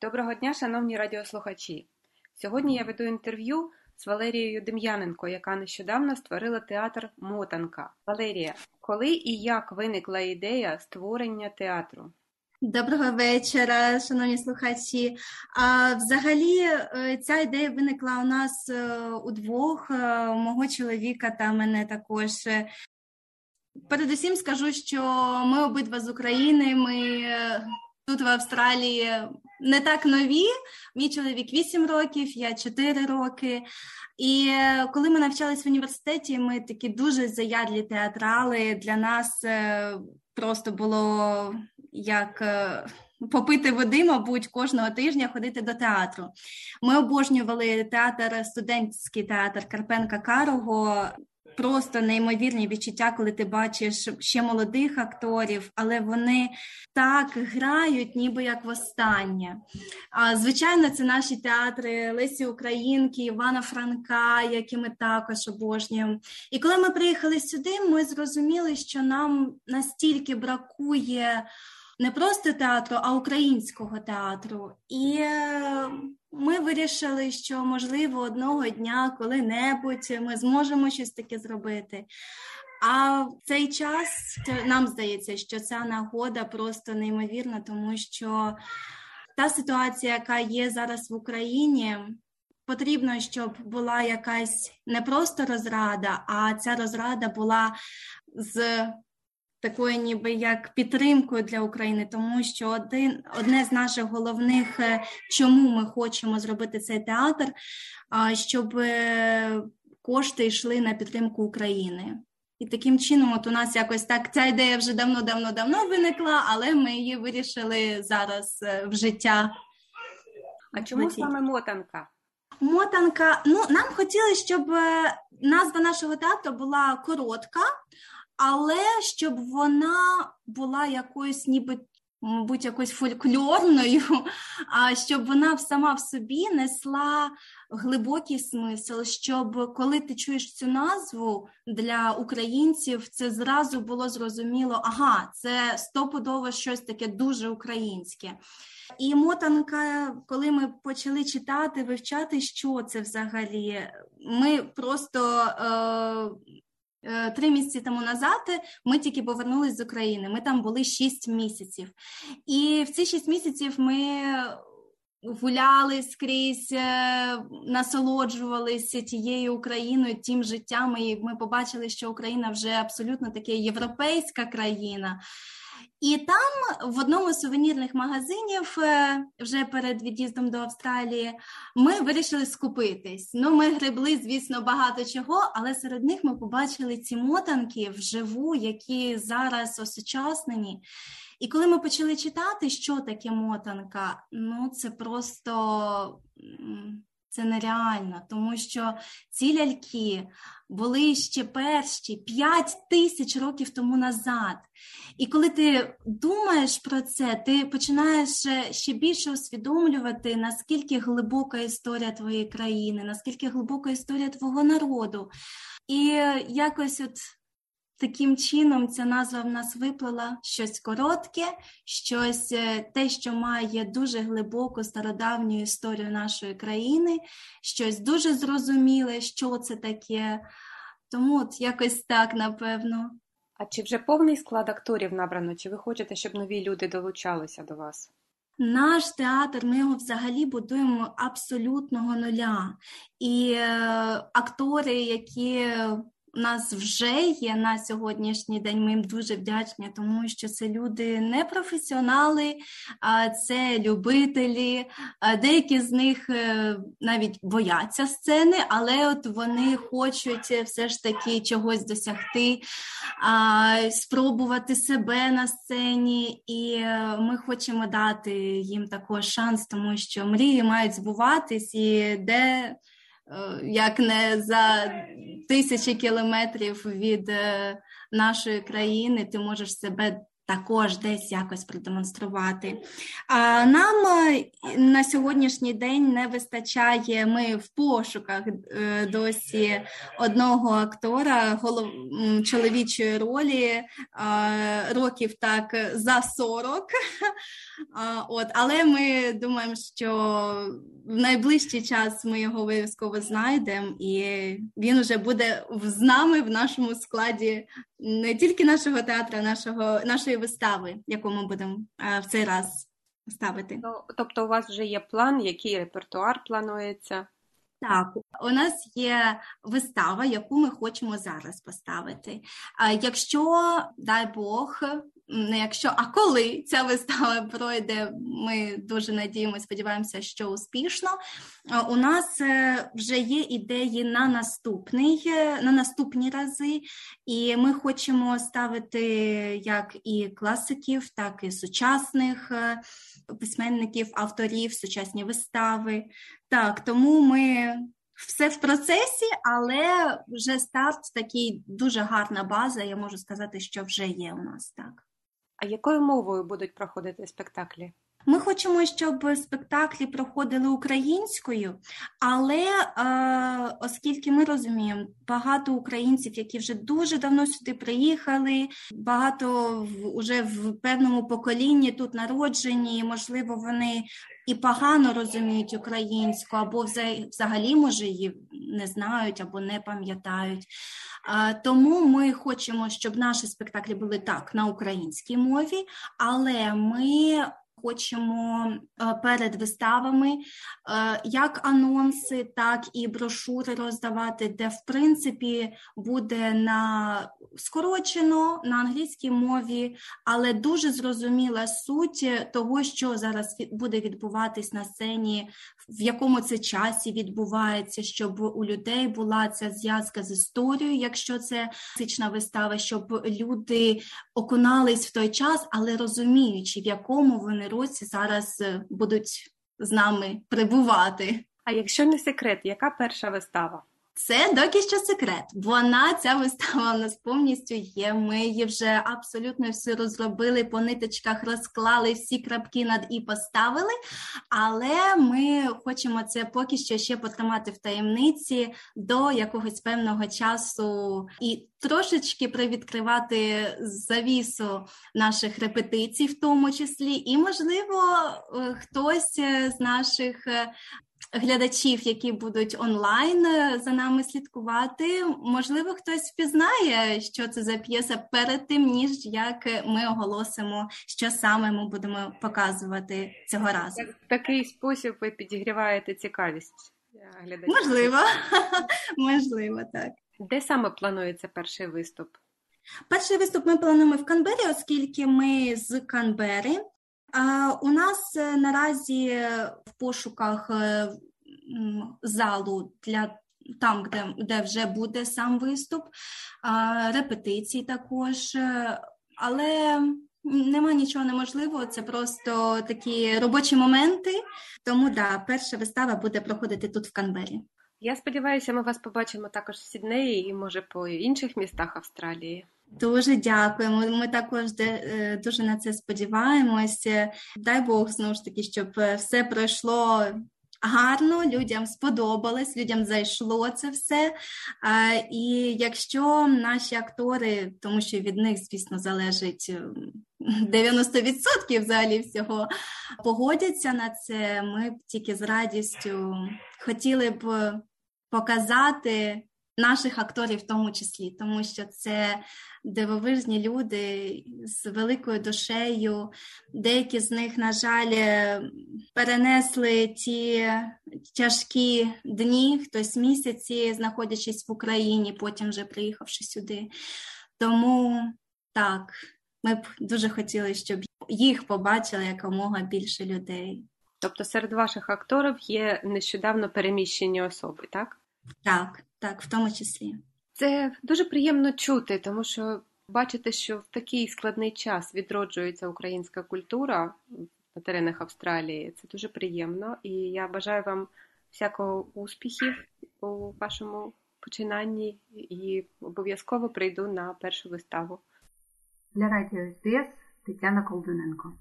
Доброго дня, шановні радіослухачі! Сьогодні я веду інтерв'ю з Валерією Дем'яненко, яка нещодавно створила театр Мотанка. Валерія, коли і як виникла ідея створення театру? Доброго вечора, шановні слухачі. А взагалі, е, ця ідея виникла у нас е, удвох, е, мого чоловіка та мене також. Передусім скажу, що ми обидва з України. Ми тут в Австралії не так нові. Мій чоловік 8 років, я 4 роки. І коли ми навчалися в університеті, ми такі дуже заядлі театрали. Для нас просто було як е, попити води, мабуть, кожного тижня ходити до театру. Ми обожнювали театр, студентський театр Карпенка Карого. Просто неймовірні відчуття, коли ти бачиш ще молодих акторів, але вони так грають, ніби як востаннє. А, Звичайно, це наші театри Лесі Українки, Івана Франка, які ми також обожнюємо. І коли ми приїхали сюди, ми зрозуміли, що нам настільки бракує не просто театру, а українського театру. І е, ми вирішили, що можливо одного дня коли-небудь ми зможемо щось таке зробити. А в цей час нам здається, що ця нагода просто неймовірна, тому що та ситуація, яка є зараз в Україні, потрібно, щоб була якась не просто розрада, а ця розрада була з такою, ніби як підтримкою для України, тому що один одне з наших головних, е, чому ми хочемо зробити цей театр, щоб е, кошти йшли на підтримку України. І таким чином, от у нас якось так ця ідея вже давно-давно-давно виникла, але ми її вирішили зараз е, в життя. А чому саме мотанка? Мотанка. Ну, нам хотілося, щоб назва нашого театру була коротка, але щоб вона була якоюсь, ніби. Мабуть, якось фольклорною, а щоб вона сама в собі несла глибокий смисл, щоб коли ти чуєш цю назву для українців, це зразу було зрозуміло, ага, це стопудово щось таке дуже українське. І мотанка, коли ми почали читати, вивчати, що це взагалі, ми просто. Е, три місяці тому назад ми тільки повернулись з України. Ми там були шість місяців, і в ці шість місяців ми. Гуляли скрізь, е, насолоджувалися тією Україною, тим життям. І ми побачили, що Україна вже абсолютно таке європейська країна. І там в одному з сувенірних магазинів, е, вже перед від'їздом до Австралії, ми вирішили скупитись. Ну, ми гребли, звісно, багато чого, але серед них ми побачили ці мотанки вживу, які зараз осучаснені. І коли ми почали читати, що таке мотанка, ну це просто це нереально, тому що ці ляльки були ще перші 5 тисяч років тому назад. І коли ти думаєш про це, ти починаєш ще більше усвідомлювати, наскільки глибока історія твоєї країни, наскільки глибока історія твого народу. І якось от Таким чином, ця назва в нас виплила щось коротке, щось е, те, що має дуже глибоку стародавню історію нашої країни, щось дуже зрозуміле, що це таке. Тому от якось так, напевно. А чи вже повний склад акторів набрано? Чи ви хочете, щоб нові люди долучалися до вас? Наш театр, ми його взагалі будуємо абсолютного нуля. І е, актори, які нас вже є на сьогоднішній день. Ми їм дуже вдячні, тому що це люди не професіонали, а це любителі. Деякі з них е, навіть бояться сцени, але от вони хочуть все ж таки чогось досягти, спробувати себе на сцені, і е, ми хочемо дати їм також шанс, тому що мрії мають збуватись і де. Е, як не за тисячі кілометрів від е, нашої країни, ти можеш себе також десь якось продемонструвати. А нам е, на сьогоднішній день не вистачає. Ми в пошуках е, досі одного актора голов... чоловічої ролі років так за 40. От, Але ми думаємо, що в найближчий час ми його обов'язково знайдемо, і він вже буде з нами в нашому складі не тільки нашого театру, нашого нашої вистави, яку ми будемо е, в цей раз ставити. Ну, тобто, у вас вже є план, який репертуар планується? Так, у нас є вистава, яку ми хочемо зараз поставити. Якщо дай Бог, не якщо, а коли ця вистава пройде, ми дуже надіємося, сподіваємося, що успішно. У нас е, вже є ідеї на наступний, е, на наступні рази, і ми хочемо ставити як і класиків, так і сучасних е, письменників, авторів, сучасні вистави. Так, тому ми все в процесі, але вже старт такий дуже гарна база. Я можу сказати, що вже є у нас так. А якою мовою будуть проходити спектаклі? Ми хочемо, щоб спектаклі проходили українською, але е, оскільки ми розуміємо, багато українців, які вже дуже давно сюди приїхали, багато вже в певному поколінні тут народжені, можливо, вони і погано розуміють українську, або взагалі, може, її не знають або не пам'ятають. Тому ми хочемо, щоб наші спектаклі були так на українській мові, але ми хочемо е, перед виставами е, як анонси, так і брошури роздавати, де в принципі буде на скорочено на англійській мові, але дуже зрозуміла суть того, що зараз буде відбуватись на сцені, в якому це часі відбувається, щоб у людей була ця зв'язка з історією, якщо це класична вистава, щоб люди окунались в той час, але розуміючи, в якому вони році зараз е, будуть з нами прибувати. А якщо не секрет, яка перша вистава? Це доки що секрет. Вона ця вистава у нас повністю є. Ми її вже абсолютно все розробили, по ниточках розклали, всі крапки над і поставили. Але ми хочемо це поки що ще потримати в таємниці до якогось певного часу і трошечки привідкривати завісу наших репетицій, в тому числі, і можливо е, хтось з наших глядачів, які будуть онлайн е, за нами слідкувати. Можливо, хтось впізнає, що це за п'єса перед тим, ніж як ми оголосимо, що саме ми будемо показувати цього разу. В такий спосіб ви підігріваєте цікавість глядачів? Можливо, можливо, так. Де саме планується перший виступ? Перший виступ ми плануємо в Канбері, оскільки ми з Канбери. У нас е, наразі в пошуках е, залу для там, де де вже буде сам виступ, репетиції також, е, але нема нічого неможливого, це просто такі робочі моменти. Тому да, перша вистава буде проходити тут в Канбері. Я сподіваюся, ми вас побачимо також в Сіднеї і може по інших містах Австралії. Дуже дякуємо. Ми також е, дуже на це сподіваємося. Дай Бог знову ж таки, щоб все пройшло. Гарно, людям сподобалось, людям зайшло це все. І якщо наші актори, тому що від них, звісно, залежить 90% взагалі всього, погодяться на це, ми б тільки з радістю хотіли б показати наших акторів, в тому числі, тому що це дивовижні люди з великою душею. Деякі з них, на жаль, перенесли ті тяжкі дні, хтось місяці, знаходячись в Україні, потім вже приїхавши сюди. Тому так, ми б дуже хотіли, щоб їх побачили якомога більше людей. Тобто серед ваших акторів є нещодавно переміщені особи, так? Так, так, в тому числі. Це дуже приємно чути, тому що бачити, що в такий складний час відроджується українська культура на теренах Австралії. Це дуже приємно, і я бажаю вам всякого успіхів у вашому починанні і обов'язково прийду на першу виставу. Для радіо СБС Тетяна Колдуненко.